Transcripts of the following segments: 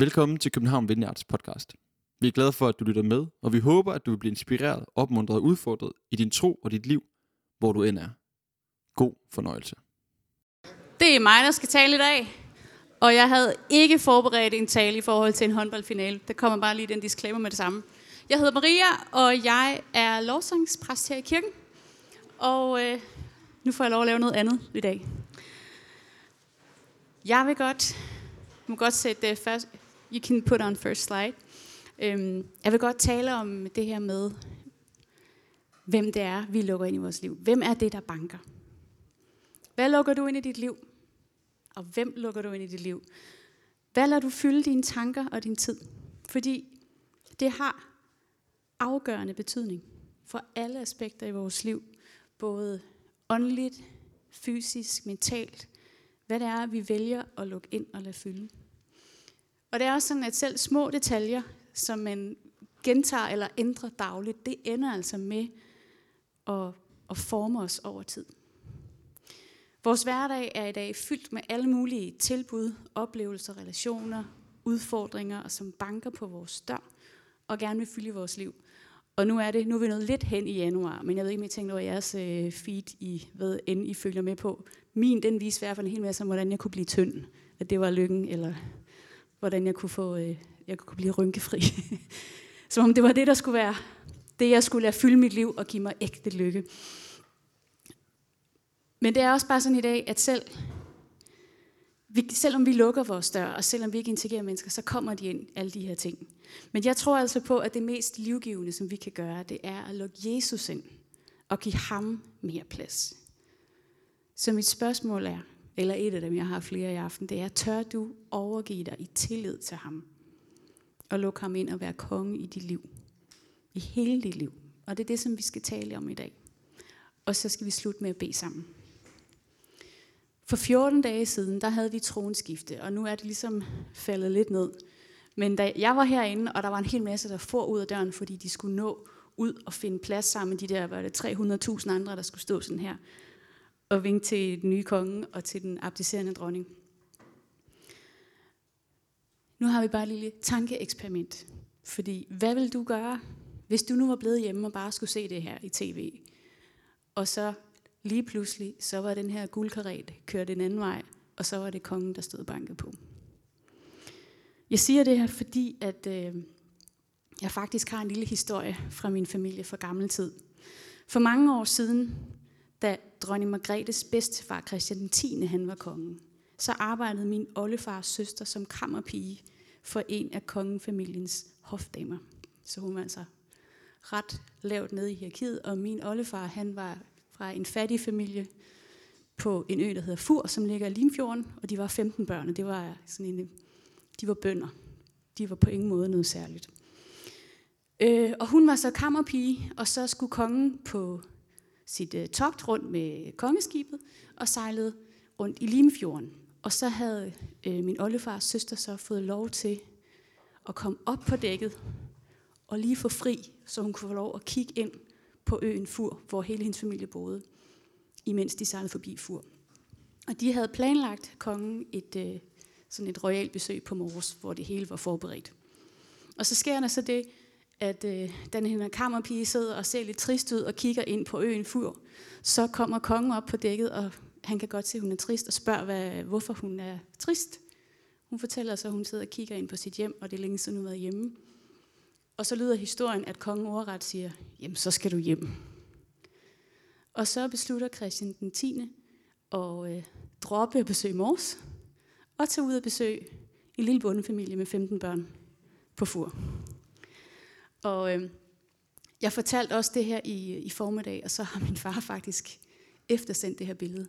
Velkommen til København Vineyards podcast. Vi er glade for, at du lytter med, og vi håber, at du vil blive inspireret, opmuntret og udfordret i din tro og dit liv, hvor du end er. God fornøjelse. Det er mig, der skal tale i dag. Og jeg havde ikke forberedt en tale i forhold til en håndboldfinale. Der kommer bare lige den disclaimer med det samme. Jeg hedder Maria, og jeg er lovsangspræst her i kirken. Og øh, nu får jeg lov at lave noget andet i dag. Jeg vil godt, jeg må godt sætte det først, you can put on first slide. Øhm, jeg vil godt tale om det her med, hvem det er, vi lukker ind i vores liv. Hvem er det, der banker? Hvad lukker du ind i dit liv? Og hvem lukker du ind i dit liv? Hvad lader du fylde dine tanker og din tid? Fordi det har afgørende betydning for alle aspekter i vores liv. Både åndeligt, fysisk, mentalt. Hvad det er, vi vælger at lukke ind og lade fylde. Og det er også sådan, at selv små detaljer, som man gentager eller ændrer dagligt, det ender altså med at, at forme os over tid. Vores hverdag er i dag fyldt med alle mulige tilbud, oplevelser, relationer, udfordringer, og som banker på vores dør og gerne vil fylde vores liv. Og nu er det, nu er vi nået lidt hen i januar, men jeg ved ikke, om I tænker over jeres øh, feed, I, hvad end I følger med på. Min, den viste i hvert fald en hel masse om, hvordan jeg kunne blive tynd. At det var lykken, eller hvordan jeg kunne, få, øh, jeg kunne blive rynkefri. Som om det var det, der skulle være det, jeg skulle lade fylde mit liv og give mig ægte lykke. Men det er også bare sådan i dag, at selv, vi, selvom vi lukker vores dør, og selvom vi ikke integrerer mennesker, så kommer de ind, alle de her ting. Men jeg tror altså på, at det mest livgivende, som vi kan gøre, det er at lukke Jesus ind og give ham mere plads. Så mit spørgsmål er, eller et af dem, jeg har flere i aften, det er, tør du overgive dig i tillid til ham? Og lukke ham ind og være konge i dit liv. I hele dit liv. Og det er det, som vi skal tale om i dag. Og så skal vi slutte med at bede sammen. For 14 dage siden, der havde vi tronskifte, og nu er det ligesom faldet lidt ned. Men da jeg var herinde, og der var en hel masse, der får ud af døren, fordi de skulle nå ud og finde plads sammen med de der var det 300.000 andre, der skulle stå sådan her og vinke til den nye konge og til den abdicerende dronning. Nu har vi bare et lille tankeeksperiment. Fordi hvad vil du gøre, hvis du nu var blevet hjemme og bare skulle se det her i tv? Og så lige pludselig, så var den her guldkaret kørt en anden vej, og så var det kongen, der stod banket på. Jeg siger det her, fordi at øh, jeg faktisk har en lille historie fra min familie fra gammel tid. For mange år siden, da dronning Margrethes bedstefar Christian 10. han var kongen, så arbejdede min oldefars søster som kammerpige for en af kongefamiliens hofdamer. Så hun var altså ret lavt nede i hierarkiet, og min oldefar han var fra en fattig familie på en ø, der hedder Fur, som ligger i Limfjorden, og de var 15 børn, og det var sådan en, de var bønder. De var på ingen måde noget særligt. Øh, og hun var så kammerpige, og så skulle kongen på sit øh, togt rundt med kongeskibet og sejlede rundt i Limfjorden. Og så havde øh, min oldefars søster så fået lov til at komme op på dækket og lige få fri, så hun kunne få lov at kigge ind på øen Fur, hvor hele hendes familie boede, imens de sejlede forbi Fur. Og de havde planlagt kongen et, øh, sådan et royalt besøg på Mors, hvor det hele var forberedt. Og så sker der så det, at øh, den her kammerpige sidder og ser lidt trist ud og kigger ind på øen Fur. Så kommer kongen op på dækket, og han kan godt se, at hun er trist, og spørger, hvad, hvorfor hun er trist. Hun fortæller så, at hun sidder og kigger ind på sit hjem, og det er længe siden hun har været hjemme. Og så lyder historien, at kongen overret siger, jamen så skal du hjem. Og så beslutter Christian den 10. at øh, droppe at besøge Mors, og tage ud og besøge en lille bondefamilie med 15 børn på Fur. Og øh, jeg fortalte også det her i, i formiddag, og så har min far faktisk eftersendt det her billede.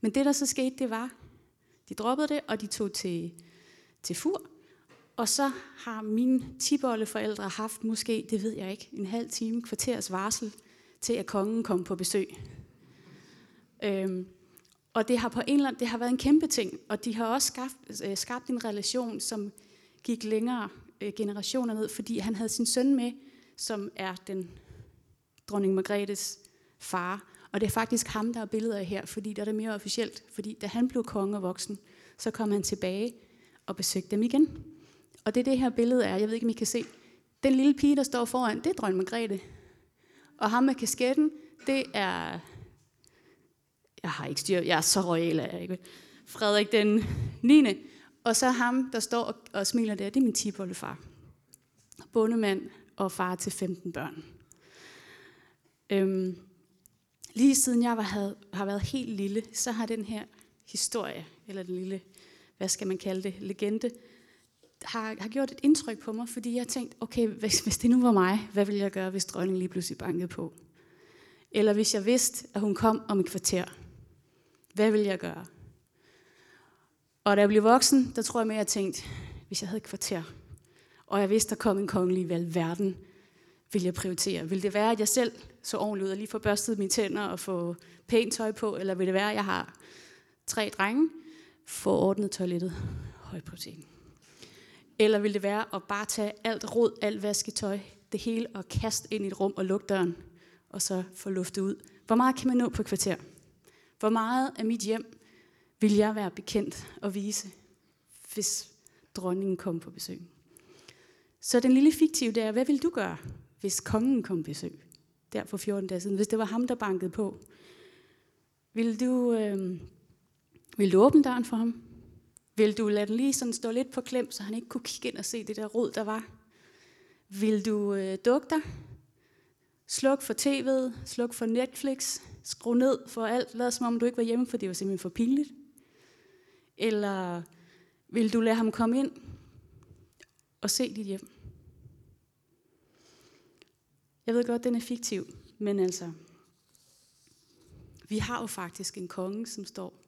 Men det, der så skete, det var, de droppede det, og de tog til, til Fur. Og så har mine tibolleforældre haft måske, det ved jeg ikke, en halv time, kvarters varsel til, at kongen kom på besøg. Øhm, og det har på en eller anden, det har været en kæmpe ting, og de har også skabt, øh, skabt en relation, som gik længere øh, generationer ned, fordi han havde sin søn med, som er den dronning Margrethes far. Og det er faktisk ham, der er billeder af her, fordi der er det mere officielt. Fordi da han blev konge og voksen, så kom han tilbage og besøgte dem igen. Og det er det her billede er, jeg ved ikke, om I kan se. Den lille pige, der står foran, det er dronning Margrethe. Og ham med kasketten, det er... Jeg har ikke styr, jeg er så royal, er jeg ikke. Frederik den 9. Og så ham, der står og, og smiler der, det er min tibollefar. Bondemand og far til 15 børn. Øhm, lige siden jeg var, havde, har været helt lille, så har den her historie, eller den lille, hvad skal man kalde det, legende, har, har gjort et indtryk på mig, fordi jeg har tænkt, okay, hvis, hvis det nu var mig, hvad ville jeg gøre, hvis dronningen lige pludselig bankede på? Eller hvis jeg vidste, at hun kom om et kvarter, hvad ville jeg gøre? Og da jeg blev voksen, der tror jeg mere, at jeg tænkte, hvis jeg havde et kvarter, og jeg vidste, der kom en kongelig valg verden, ville jeg prioritere? Vil det være, at jeg selv så ordentligt ud og lige får børstet mine tænder og få pænt tøj på, eller vil det være, at jeg har tre drenge, få ordnet toilettet, høj protein? Eller vil det være at bare tage alt rod, alt vasketøj, det hele og kaste ind i et rum og lukke døren, og så få luftet ud? Hvor meget kan man nå på et kvarter? Hvor meget af mit hjem vil jeg være bekendt og vise, hvis dronningen kom på besøg? Så den lille fiktive der, hvad vil du gøre, hvis kongen kom på besøg? Der for 14 dage siden, hvis det var ham, der bankede på. Vil du, øh, vil du åbne døren for ham? Vil du lade den lige sådan stå lidt på klem, så han ikke kunne kigge ind og se det der rod, der var? Vil du øh, dukke dig? Sluk for tv'et, sluk for Netflix, skru ned for alt, lad som om du ikke var hjemme, for det var simpelthen for pinligt. Eller vil du lade ham komme ind og se dit hjem? Jeg ved godt, den er fiktiv, men altså, vi har jo faktisk en konge, som står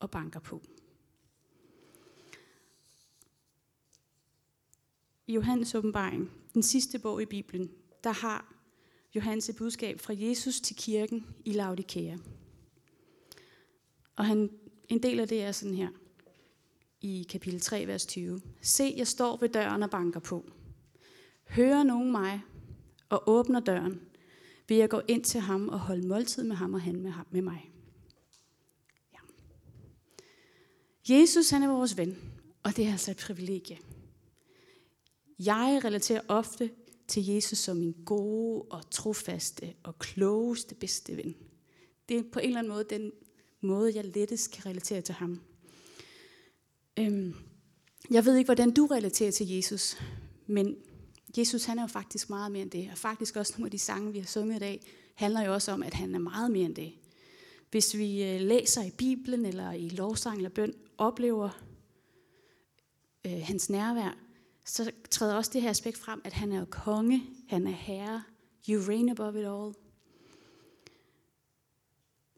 og banker på. I Johannes åbenbaring, den sidste bog i Bibelen, der har Johannes et budskab fra Jesus til kirken i Laodikea. Og han, en del af det er sådan her, i kapitel 3, vers 20. Se, jeg står ved døren og banker på. Hører nogen mig og åbner døren, vil jeg gå ind til ham og holde måltid med ham og han med, ham, med mig. Ja. Jesus han er vores ven, og det er altså et privilegie. Jeg relaterer ofte til Jesus som min gode og trofaste og klogeste bedste ven. Det er på en eller anden måde den måde, jeg lettest kan relatere til ham. Øhm, jeg ved ikke, hvordan du relaterer til Jesus, men Jesus han er jo faktisk meget mere end det. Og faktisk også nogle af de sange, vi har sunget i dag, handler jo også om, at han er meget mere end det. Hvis vi øh, læser i Bibelen eller i lovsang eller bøn, oplever øh, hans nærvær, så træder også det her aspekt frem, at han er jo konge, han er herre, you reign above it all.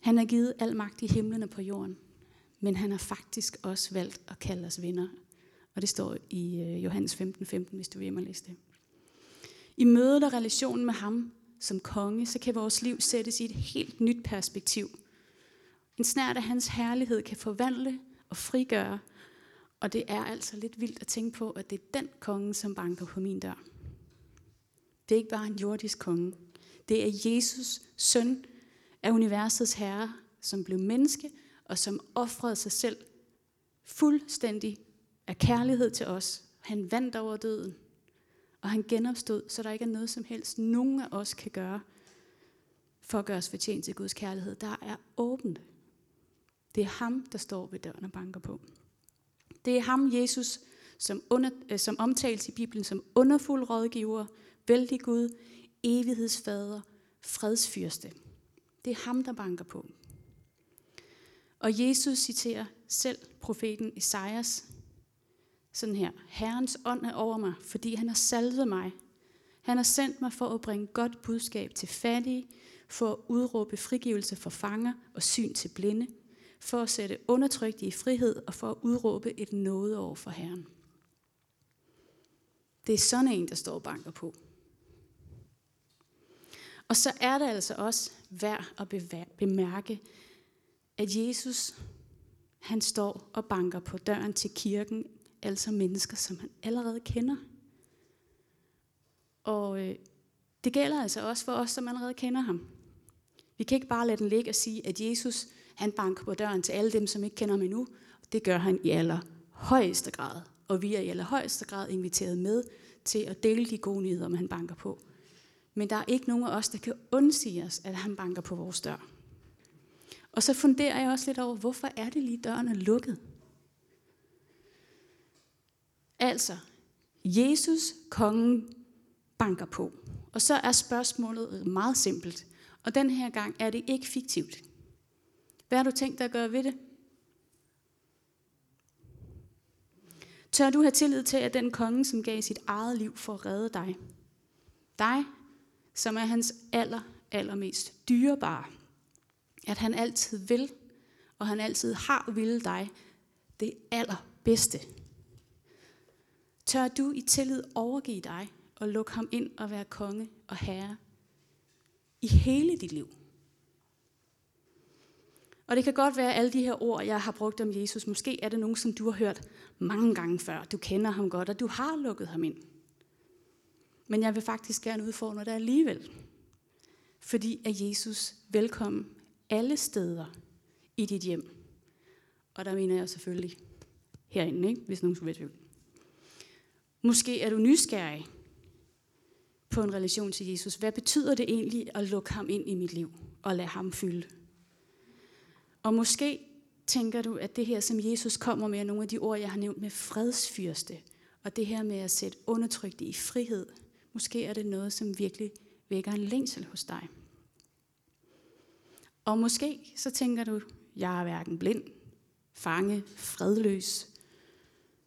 Han har givet al magt i himlen og på jorden, men han har faktisk også valgt at kalde os venner. Og det står i øh, Johannes 15, 15, hvis du vil hjem og læse det. I mødet og relationen med ham som konge, så kan vores liv sættes i et helt nyt perspektiv. En snært af hans herlighed kan forvandle og frigøre, og det er altså lidt vildt at tænke på, at det er den konge, som banker på min dør. Det er ikke bare en jordisk konge. Det er Jesus, søn af universets herre, som blev menneske og som offrede sig selv fuldstændig af kærlighed til os. Han vandt over døden, og han genopstod, så der ikke er noget som helst, nogen af os kan gøre for at gøre os fortjent til Guds kærlighed. Der er åbent. Det er ham, der står ved døren og banker på. Det er ham, Jesus, som, under, øh, som omtales i Bibelen som underfuld rådgiver, vældig Gud, evighedsfader, fredsfyrste. Det er ham, der banker på. Og Jesus citerer selv profeten Esajas sådan her. Herrens ånd er over mig, fordi han har salvet mig. Han har sendt mig for at bringe godt budskab til fattige, for at udråbe frigivelse for fanger og syn til blinde, for at sætte undertrykte i frihed og for at udråbe et nåde over for Herren. Det er sådan en, der står og banker på. Og så er det altså også værd at bemærke, at Jesus han står og banker på døren til kirken, altså mennesker, som han allerede kender. Og øh, det gælder altså også for os, som allerede kender ham. Vi kan ikke bare lade den ligge og sige, at Jesus han banker på døren til alle dem, som ikke kender ham endnu. Det gør han i aller højeste grad. og vi er i allerhøjeste grad inviteret med til at dele de gode nyheder, om han banker på. Men der er ikke nogen af os, der kan undsige os, at han banker på vores dør. Og så funderer jeg også lidt over, hvorfor er det lige døren er lukket? Altså, Jesus, kongen, banker på. Og så er spørgsmålet meget simpelt. Og den her gang er det ikke fiktivt. Hvad har du tænkt dig at gøre ved det? Tør du have tillid til, at den konge, som gav sit eget liv for at redde dig, dig, som er hans aller, allermest dyrebare, at han altid vil, og han altid har ville dig det allerbedste. Tør du i tillid overgive dig og lukke ham ind og være konge og herre i hele dit liv? Og det kan godt være alle de her ord, jeg har brugt om Jesus. Måske er det nogen, som du har hørt mange gange før. Du kender ham godt, og du har lukket ham ind. Men jeg vil faktisk gerne udfordre dig alligevel. Fordi er Jesus velkommen alle steder i dit hjem. Og der mener jeg selvfølgelig herinde, ikke? hvis nogen skulle være tvivl. Måske er du nysgerrig på en relation til Jesus. Hvad betyder det egentlig at lukke ham ind i mit liv og lade ham fylde? Og måske tænker du, at det her, som Jesus kommer med, er nogle af de ord, jeg har nævnt med fredsfyrste, og det her med at sætte undertrykte i frihed, måske er det noget, som virkelig vækker en længsel hos dig. Og måske så tænker du, jeg er hverken blind, fange, fredløs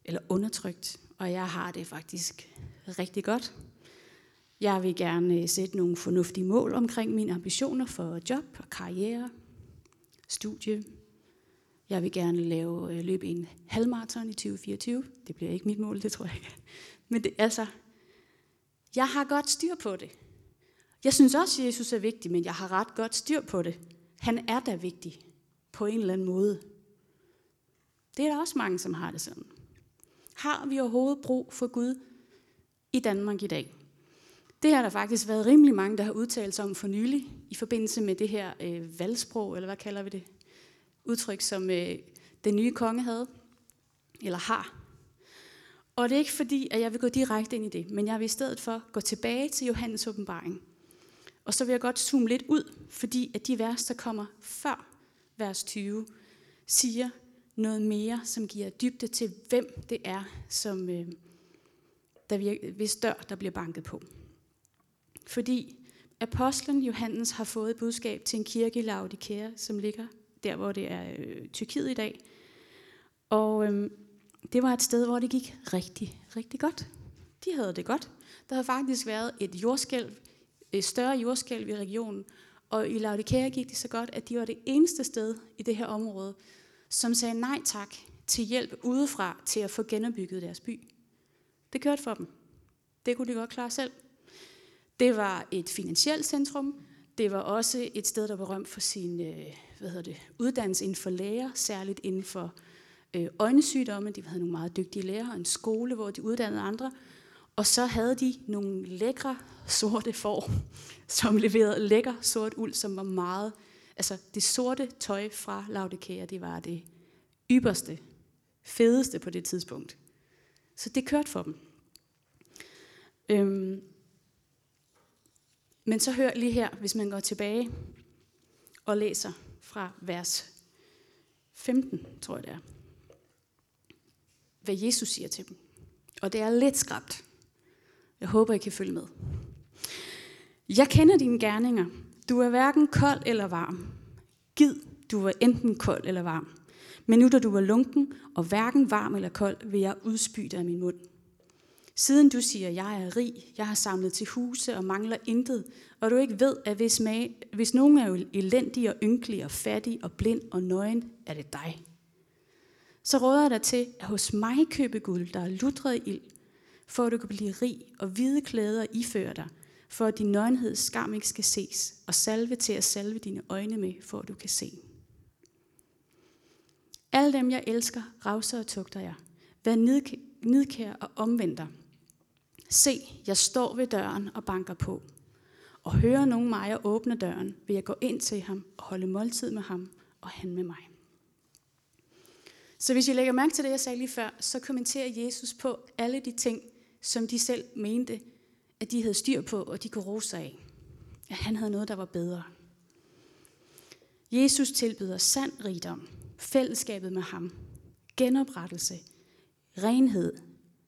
eller undertrykt, og jeg har det faktisk rigtig godt. Jeg vil gerne øh, sætte nogle fornuftige mål omkring mine ambitioner for job og karriere, studie. Jeg vil gerne lave øh, løbe en halvmarathon i 2024. Det bliver ikke mit mål, det tror jeg ikke. Men det, altså, jeg har godt styr på det. Jeg synes også, at Jesus er vigtig, men jeg har ret godt styr på det. Han er da vigtig på en eller anden måde. Det er der også mange, som har det sådan. Har vi overhovedet brug for Gud i Danmark i dag? Det har der faktisk været rimelig mange, der har udtalt sig om for nylig, i forbindelse med det her øh, valgsprog, eller hvad kalder vi det? Udtryk, som øh, den nye konge havde, eller har. Og det er ikke fordi, at jeg vil gå direkte ind i det, men jeg vil i stedet for gå tilbage til Johannes åbenbaring. Og så vil jeg godt zoome lidt ud, fordi at de vers, der kommer før vers 20, siger noget mere, som giver dybde til, hvem det er, som, øh, der virker, hvis dør, der bliver banket på. Fordi apostlen Johannes har fået et budskab til en kirke i Laodikea, som ligger der, hvor det er øh, Tyrkiet i dag. Og øh, det var et sted, hvor det gik rigtig, rigtig godt. De havde det godt. Der havde faktisk været et jordskælv, større jordskælv i regionen, og i Laodikea gik det så godt, at de var det eneste sted i det her område, som sagde nej tak til hjælp udefra til at få genopbygget deres by. Det kørte for dem. Det kunne de godt klare selv. Det var et finansielt centrum. Det var også et sted, der var berømt for sin øh, hvad hedder det, uddannelse inden for læger, særligt inden for øh, øjnesygdomme. De havde nogle meget dygtige læger og en skole, hvor de uddannede andre. Og så havde de nogle lækre sorte får, som leverede lækker sort uld, som var meget... Altså det sorte tøj fra Laudikea, det var det ypperste, fedeste på det tidspunkt. Så det kørte for dem. Øhm, men så hør lige her, hvis man går tilbage og læser fra vers 15, tror jeg det er, hvad Jesus siger til dem. Og det er lidt skræbt. Jeg håber, I kan følge med. Jeg kender dine gerninger. Du er hverken kold eller varm. Gid, du var enten kold eller varm. Men nu da du var lunken og hverken varm eller kold, vil jeg udspy dig af min mund. Siden du siger, jeg er rig, jeg har samlet til huse og mangler intet, og du ikke ved, at hvis, mag, hvis nogen er elendig og ynkelig og fattig og blind og nøgen, er det dig. Så råder jeg dig til, at hos mig købe guld, der er lutret ild, for at du kan blive rig og hvide klæder iføre dig, for at din nøgenhed skam ikke skal ses, og salve til at salve dine øjne med, for at du kan se. Alle dem, jeg elsker, ravser og tugter jeg. Vær nidkær og omvend dig. Se, jeg står ved døren og banker på. Og hører nogen mig og åbne døren, vil jeg gå ind til ham og holde måltid med ham og han med mig. Så hvis I lægger mærke til det, jeg sagde lige før, så kommenterer Jesus på alle de ting, som de selv mente, at de havde styr på, og de kunne rose sig af. At han havde noget, der var bedre. Jesus tilbyder sand rigdom, fællesskabet med ham, genoprettelse, renhed,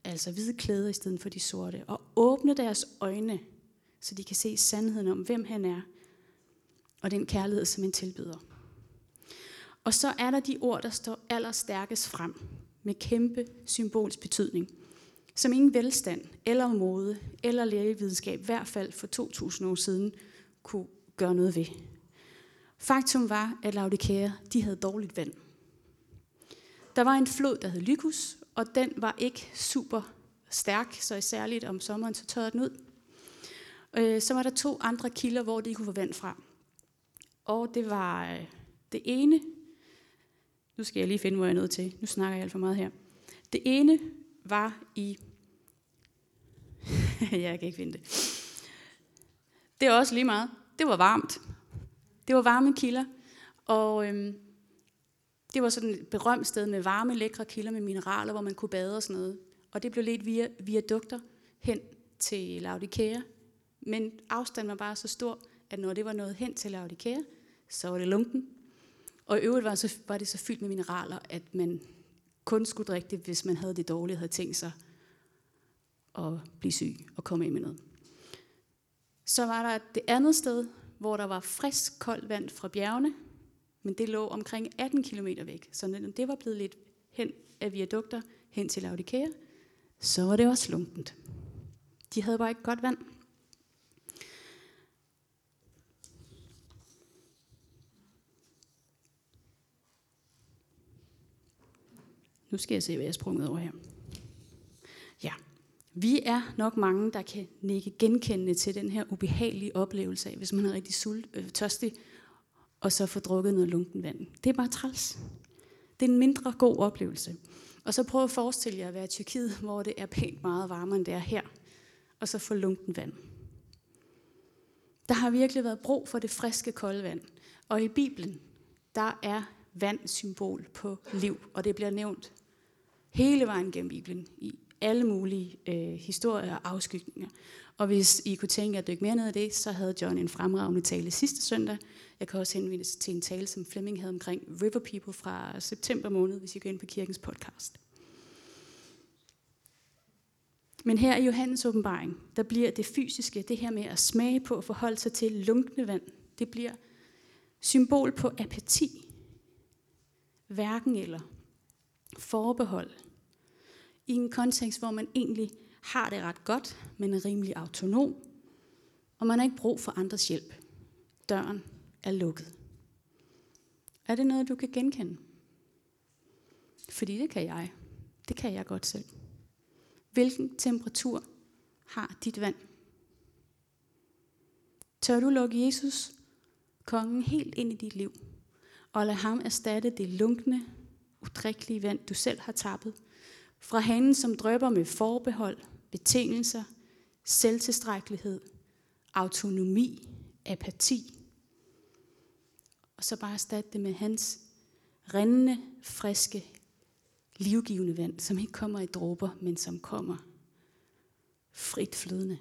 altså hvide klæder i stedet for de sorte, og åbne deres øjne, så de kan se sandheden om, hvem han er, og den kærlighed, som han tilbyder. Og så er der de ord, der står allerstærkest frem, med kæmpe symbolsk betydning, som ingen velstand eller mode eller lægevidenskab, i hvert fald for 2000 år siden, kunne gøre noget ved. Faktum var, at Laodikea, de havde dårligt vand. Der var en flod, der hed Lykus, og den var ikke super stærk, så særligt om sommeren, så tørrede den ud. Øh, så var der to andre kilder, hvor de kunne få vand fra. Og det var øh, det ene, nu skal jeg lige finde, hvor jeg er nødt til. Nu snakker jeg alt for meget her. Det ene var i... jeg kan ikke finde det. Det er også lige meget. Det var varmt. Det var varme kilder. Og øhm, det var sådan et berømt sted med varme, lækre kilder med mineraler, hvor man kunne bade og sådan noget. Og det blev lidt via, via dugter hen til Laodikea. Men afstanden var bare så stor, at når det var nået hen til Laodikea, så var det lunken. Og i øvrigt var, så, var det så fyldt med mineraler, at man kun skulle drikke det, hvis man havde det dårlige, havde tænkt sig at blive syg og komme af med noget. Så var der det andet sted, hvor der var frisk, koldt vand fra bjergene, men det lå omkring 18 km væk. Så når det var blevet lidt hen af viadukter hen til Laodikea, så var det også lunkent. De havde bare ikke godt vand. Nu skal jeg se, hvad jeg er sprunget over her. Ja, vi er nok mange, der kan nikke genkendende til den her ubehagelige oplevelse af, hvis man er rigtig sult, øh, tørstig, og så får drukket noget lunken vand. Det er bare træls. Det er en mindre god oplevelse. Og så prøv at forestille jer at være i Tyrkiet, hvor det er pænt meget varmere, end det er her, og så få lunken vand. Der har virkelig været brug for det friske, kolde vand. Og i Bibelen, der er vand symbol på liv, og det bliver nævnt hele vejen gennem Bibelen, i alle mulige øh, historier og afskygninger. Og hvis I kunne tænke jer at dykke mere ned i det, så havde John en fremragende tale sidste søndag. Jeg kan også henvise til en tale, som Fleming havde omkring River People fra september måned, hvis I går ind på kirkens podcast. Men her i Johannes åbenbaring, der bliver det fysiske, det her med at smage på og forholde sig til lunkne vand, det bliver symbol på apati, hverken eller forbehold, i en kontekst, hvor man egentlig har det ret godt, men er rimelig autonom, og man har ikke brug for andres hjælp. Døren er lukket. Er det noget, du kan genkende? Fordi det kan jeg. Det kan jeg godt selv. Hvilken temperatur har dit vand? Tør du lukke Jesus, kongen, helt ind i dit liv, og lade ham erstatte det lunkne, udrikkelige vand, du selv har tappet, fra hanen, som drøber med forbehold, betingelser, selvtilstrækkelighed, autonomi, apati. Og så bare erstatte det med hans rindende, friske, livgivende vand, som ikke kommer i dråber, men som kommer frit flydende.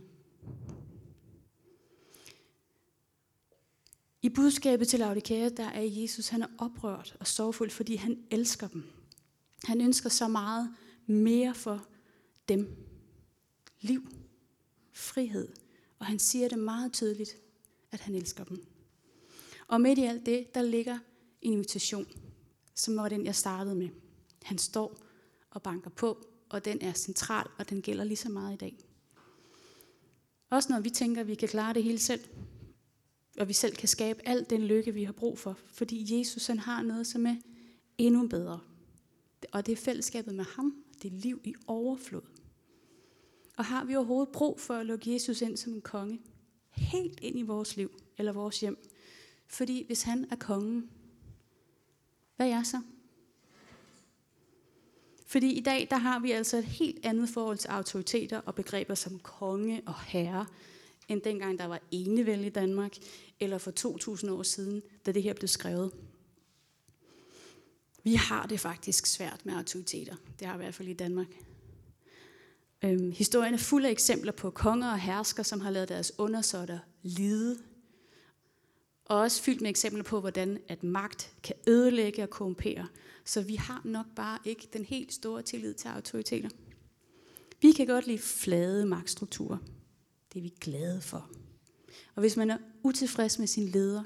I budskabet til Laodikea, der er Jesus, han er oprørt og sorgfuld, fordi han elsker dem. Han ønsker så meget mere for dem. Liv, frihed. Og han siger det meget tydeligt, at han elsker dem. Og midt i alt det, der ligger en invitation, som var den, jeg startede med. Han står og banker på, og den er central, og den gælder lige så meget i dag. Også når vi tænker, at vi kan klare det hele selv, og vi selv kan skabe al den lykke, vi har brug for, fordi Jesus han har noget, som er endnu bedre. Og det er fællesskabet med ham, det er liv i overflod. Og har vi overhovedet brug for at lukke Jesus ind som en konge? Helt ind i vores liv eller vores hjem. Fordi hvis han er kongen, hvad er jeg så? Fordi i dag, der har vi altså et helt andet forhold til autoriteter og begreber som konge og herre, end dengang der var enevælde i Danmark, eller for 2000 år siden, da det her blev skrevet. Vi har det faktisk svært med autoriteter. Det har i hvert fald i Danmark. Øhm, historien er fuld af eksempler på konger og hersker, som har lavet deres undersåtter lide. Og også fyldt med eksempler på, hvordan at magt kan ødelægge og korrumpere. Så vi har nok bare ikke den helt store tillid til autoriteter. Vi kan godt lide flade magtstrukturer. Det er vi glade for. Og hvis man er utilfreds med sin leder,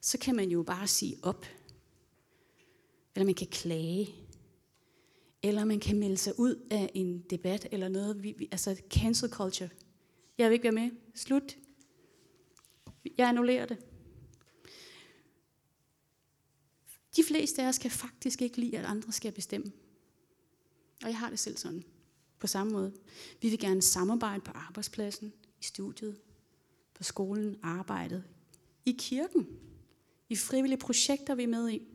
så kan man jo bare sige op. Eller man kan klage. Eller man kan melde sig ud af en debat eller noget. Vi, vi, altså cancel culture. Jeg vil ikke være med. Slut. Jeg annullerer det. De fleste af os kan faktisk ikke lide, at andre skal bestemme. Og jeg har det selv sådan. På samme måde. Vi vil gerne samarbejde på arbejdspladsen, i studiet, på skolen, arbejdet, i kirken, i frivillige projekter, vi er med i.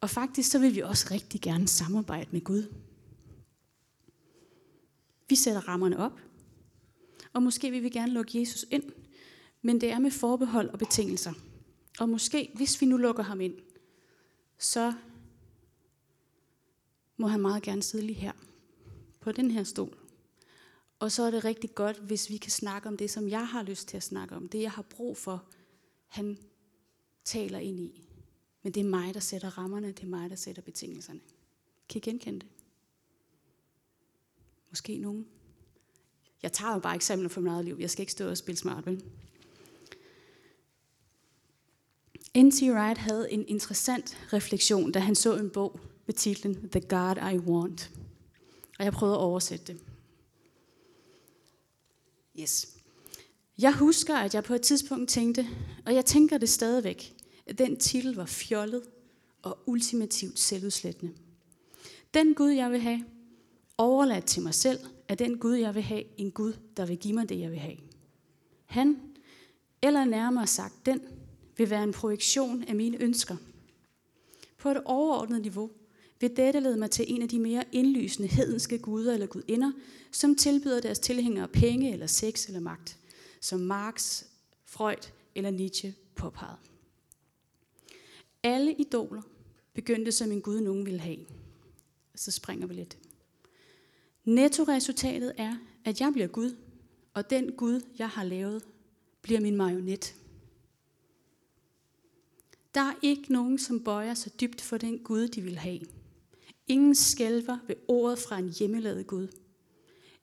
Og faktisk så vil vi også rigtig gerne samarbejde med Gud. Vi sætter rammerne op, og måske vil vi gerne lukke Jesus ind, men det er med forbehold og betingelser. Og måske, hvis vi nu lukker ham ind, så må han meget gerne sidde lige her, på den her stol. Og så er det rigtig godt, hvis vi kan snakke om det, som jeg har lyst til at snakke om. Det, jeg har brug for, han taler ind i. Men det er mig, der sætter rammerne. Det er mig, der sætter betingelserne. Kan I genkende det? Måske nogen. Jeg tager jo bare eksempler fra mit eget liv. Jeg skal ikke stå og spille smart, vel? N.T. Wright havde en interessant refleksion, da han så en bog med titlen The God I Want. Og jeg prøvede at oversætte det. Yes. Jeg husker, at jeg på et tidspunkt tænkte, og jeg tænker det stadigvæk, den titel var fjollet og ultimativt selvudslættende. Den Gud, jeg vil have, overladt til mig selv, er den Gud, jeg vil have, en Gud, der vil give mig det, jeg vil have. Han, eller nærmere sagt den, vil være en projektion af mine ønsker. På et overordnet niveau vil dette lede mig til en af de mere indlysende hedenske guder eller gudinder, som tilbyder deres tilhængere penge eller sex eller magt, som Marx, Freud eller Nietzsche påpegede. Alle idoler begyndte som en gud, nogen ville have. Så springer vi lidt. Nettoresultatet er, at jeg bliver Gud, og den Gud, jeg har lavet, bliver min marionet. Der er ikke nogen, som bøjer sig dybt for den Gud, de vil have. Ingen skælver ved ordet fra en hjemmelavet Gud.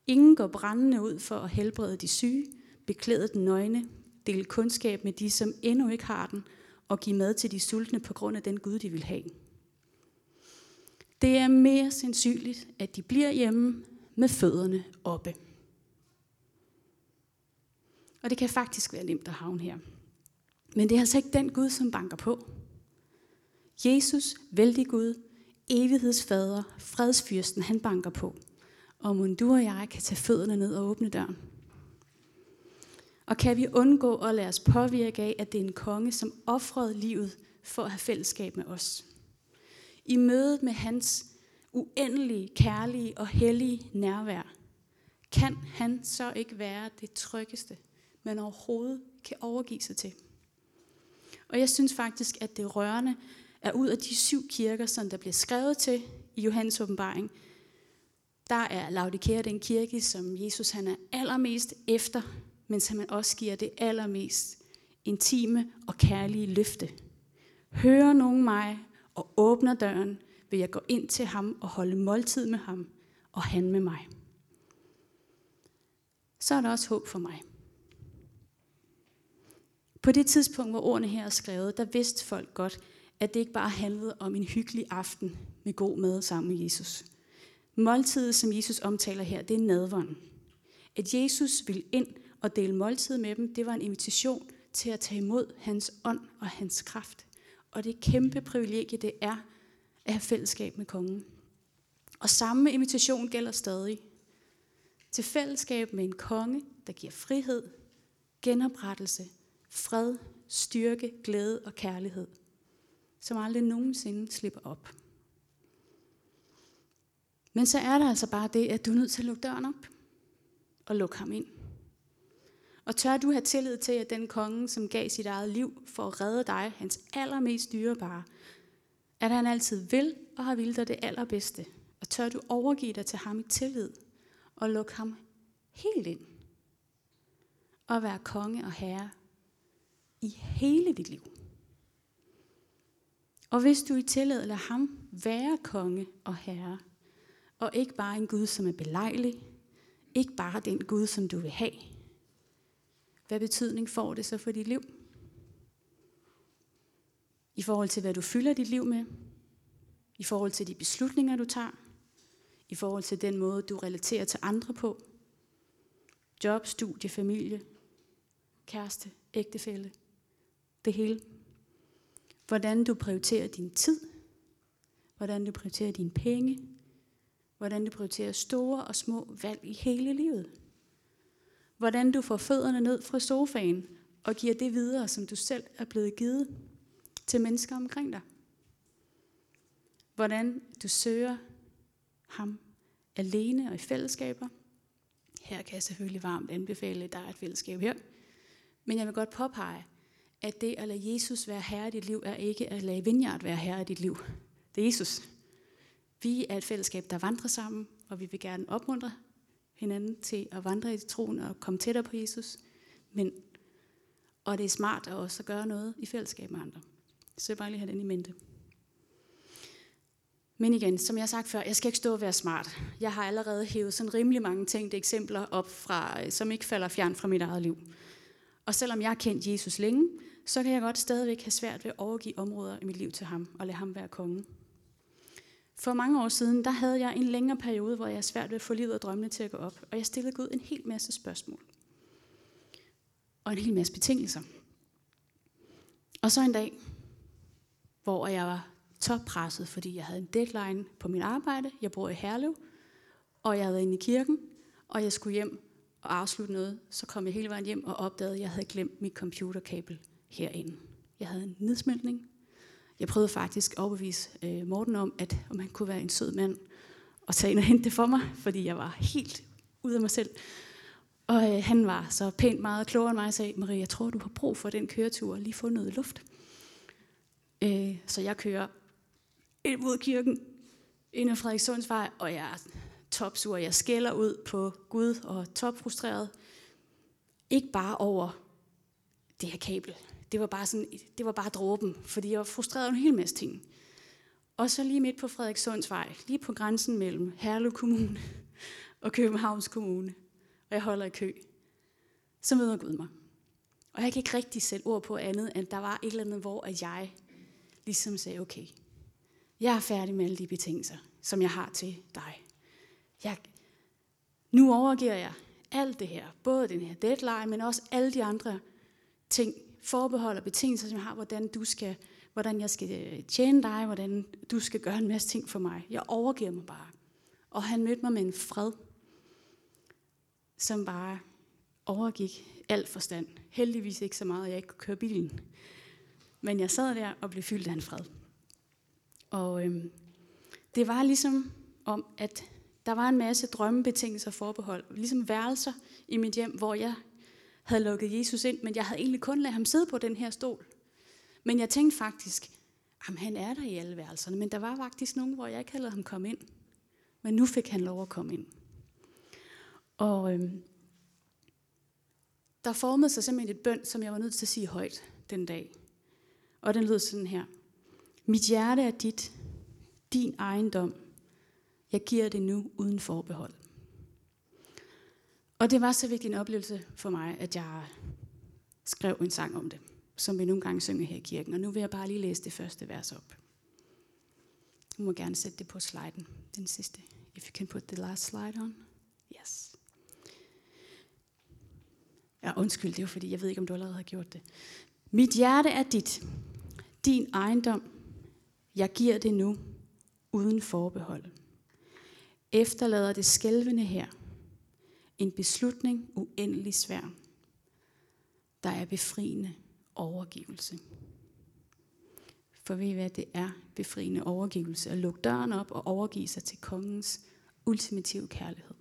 Ingen går brændende ud for at helbrede de syge, beklæde den nøgne, dele kundskab med de, som endnu ikke har den, og give mad til de sultne på grund af den Gud, de vil have. Det er mere sandsynligt, at de bliver hjemme med fødderne oppe. Og det kan faktisk være nemt at havne her. Men det er altså ikke den Gud, som banker på. Jesus, vældig Gud, evighedsfader, fredsfyrsten, han banker på. Og mon du og jeg kan tage fødderne ned og åbne døren. Og kan vi undgå at lade os påvirke af, at det er en konge, som offrede livet for at have fællesskab med os. I mødet med hans uendelige, kærlige og hellige nærvær, kan han så ikke være det tryggeste, man overhovedet kan overgive sig til. Og jeg synes faktisk, at det rørende er ud af de syv kirker, som der bliver skrevet til i Johannes åbenbaring, der er Laodikea den kirke, som Jesus han er allermest efter, men så han også giver det allermest intime og kærlige løfte. Hører nogen mig og åbner døren, vil jeg gå ind til ham og holde måltid med ham, og han med mig. Så er der også håb for mig. På det tidspunkt, hvor ordene her er skrevet, der vidste folk godt, at det ikke bare handlede om en hyggelig aften med god mad sammen med Jesus. Måltidet, som Jesus omtaler her, det er nadvånd. At Jesus vil ind og dele måltid med dem, det var en invitation til at tage imod hans ånd og hans kraft. Og det kæmpe privilegie, det er at have fællesskab med kongen. Og samme invitation gælder stadig. Til fællesskab med en konge, der giver frihed, genoprettelse, fred, styrke, glæde og kærlighed – som aldrig nogensinde slipper op. Men så er der altså bare det, at du er nødt til at lukke døren op og lukke ham ind. Og tør du have tillid til, at den konge, som gav sit eget liv for at redde dig, hans allermest dyrebare, At han altid vil og har vildt dig det allerbedste. Og tør du overgive dig til ham i tillid og lukke ham helt ind. Og være konge og herre i hele dit liv. Og hvis du i tillid lader ham være konge og herre, og ikke bare en Gud, som er belejlig, ikke bare den Gud, som du vil have, hvad betydning får det så for dit liv? I forhold til, hvad du fylder dit liv med, i forhold til de beslutninger, du tager, i forhold til den måde, du relaterer til andre på, job, studie, familie, kæreste, ægtefælle, det hele. Hvordan du prioriterer din tid, hvordan du prioriterer dine penge, hvordan du prioriterer store og små valg i hele livet. Hvordan du får fødderne ned fra sofaen og giver det videre, som du selv er blevet givet til mennesker omkring dig. Hvordan du søger ham alene og i fællesskaber. Her kan jeg selvfølgelig varmt anbefale, at der er et fællesskab her. Men jeg vil godt påpege, at det at lade Jesus være herre i dit liv, er ikke at lade Vineyard være herre i dit liv. Det er Jesus. Vi er et fællesskab, der vandrer sammen, og vi vil gerne opmuntre hinanden til at vandre i troen og komme tættere på Jesus. Men, og det er smart at også gøre noget i fællesskab med andre. Så jeg bare lige have den i mente. Men igen, som jeg har sagt før, jeg skal ikke stå og være smart. Jeg har allerede hævet sådan rimelig mange tænkte eksempler op, fra, øh, som ikke falder fjern fra mit eget liv. Og selvom jeg har kendt Jesus længe, så kan jeg godt stadigvæk have svært ved at overgive områder i mit liv til ham og lade ham være konge. For mange år siden, der havde jeg en længere periode, hvor jeg er svært ved at få livet og drømmene til at gå op. Og jeg stillede Gud en hel masse spørgsmål. Og en hel masse betingelser. Og så en dag, hvor jeg var toppresset, fordi jeg havde en deadline på mit arbejde. Jeg bor i Herlev, og jeg havde inde i kirken, og jeg skulle hjem og afslutte noget. Så kom jeg hele vejen hjem og opdagede, at jeg havde glemt mit computerkabel herinde. Jeg havde en nedsmeltning, jeg prøvede faktisk at overbevise øh, Morten om, at om han kunne være en sød mand og tage ind og hente det for mig, fordi jeg var helt ude af mig selv. Og øh, han var så pænt meget klogere end mig og sagde, Marie, jeg tror, du har brug for den køretur og lige få noget luft. Øh, så jeg kører ind mod kirken, ind ad Frederikssundsvej, og jeg er topsur. Jeg skælder ud på Gud og topfrustreret. Ikke bare over det her kabel, det var bare, sådan, det var bare dråben, fordi jeg var frustreret over en hel masse ting. Og så lige midt på Frederikssundsvej, lige på grænsen mellem Herlev Kommune og Københavns Kommune, og jeg holder i kø, så møder Gud mig. Og jeg kan ikke rigtig sætte ord på andet, end der var et eller andet, hvor at jeg ligesom sagde, okay, jeg er færdig med alle de betingelser, som jeg har til dig. Jeg, nu overgiver jeg alt det her, både den her deadline, men også alle de andre ting, forbehold og betingelser, som jeg har, hvordan, du skal, hvordan jeg skal øh, tjene dig, hvordan du skal gøre en masse ting for mig. Jeg overgiver mig bare. Og han mødte mig med en fred, som bare overgik alt forstand. Heldigvis ikke så meget, at jeg ikke kunne køre bilen. Men jeg sad der og blev fyldt af en fred. Og øhm, det var ligesom om, at der var en masse drømmebetingelser og forbehold. Ligesom værelser i mit hjem, hvor jeg havde lukket Jesus ind, men jeg havde egentlig kun ladet ham sidde på den her stol. Men jeg tænkte faktisk, at han er der i alle værelserne, men der var faktisk nogen, hvor jeg ikke havde ladet ham komme ind. Men nu fik han lov at komme ind. Og øhm, der formede sig simpelthen et bøn, som jeg var nødt til at sige højt den dag. Og den lød sådan her. Mit hjerte er dit, din ejendom. Jeg giver det nu uden forbehold. Og det var så vigtig en oplevelse for mig, at jeg skrev en sang om det, som vi nogle gange synger her i kirken. Og nu vil jeg bare lige læse det første vers op. Du må gerne sætte det på sliden, den sidste. If you can put the last slide on. Yes. Ja, undskyld, det er fordi, jeg ved ikke, om du allerede har gjort det. Mit hjerte er dit, din ejendom. Jeg giver det nu, uden forbehold. Efterlader det skælvende her – en beslutning uendelig svær. Der er befriende overgivelse. For ved I hvad det er? Befriende overgivelse. At lukke døren op og overgive sig til kongens ultimative kærlighed.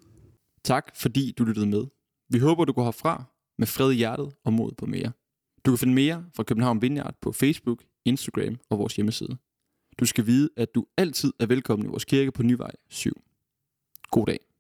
Tak fordi du lyttede med. Vi håber, du går herfra med fred i hjertet og mod på mere. Du kan finde mere fra København Vineyard på Facebook, Instagram og vores hjemmeside. Du skal vide, at du altid er velkommen i vores kirke på Nyvej 7. God dag.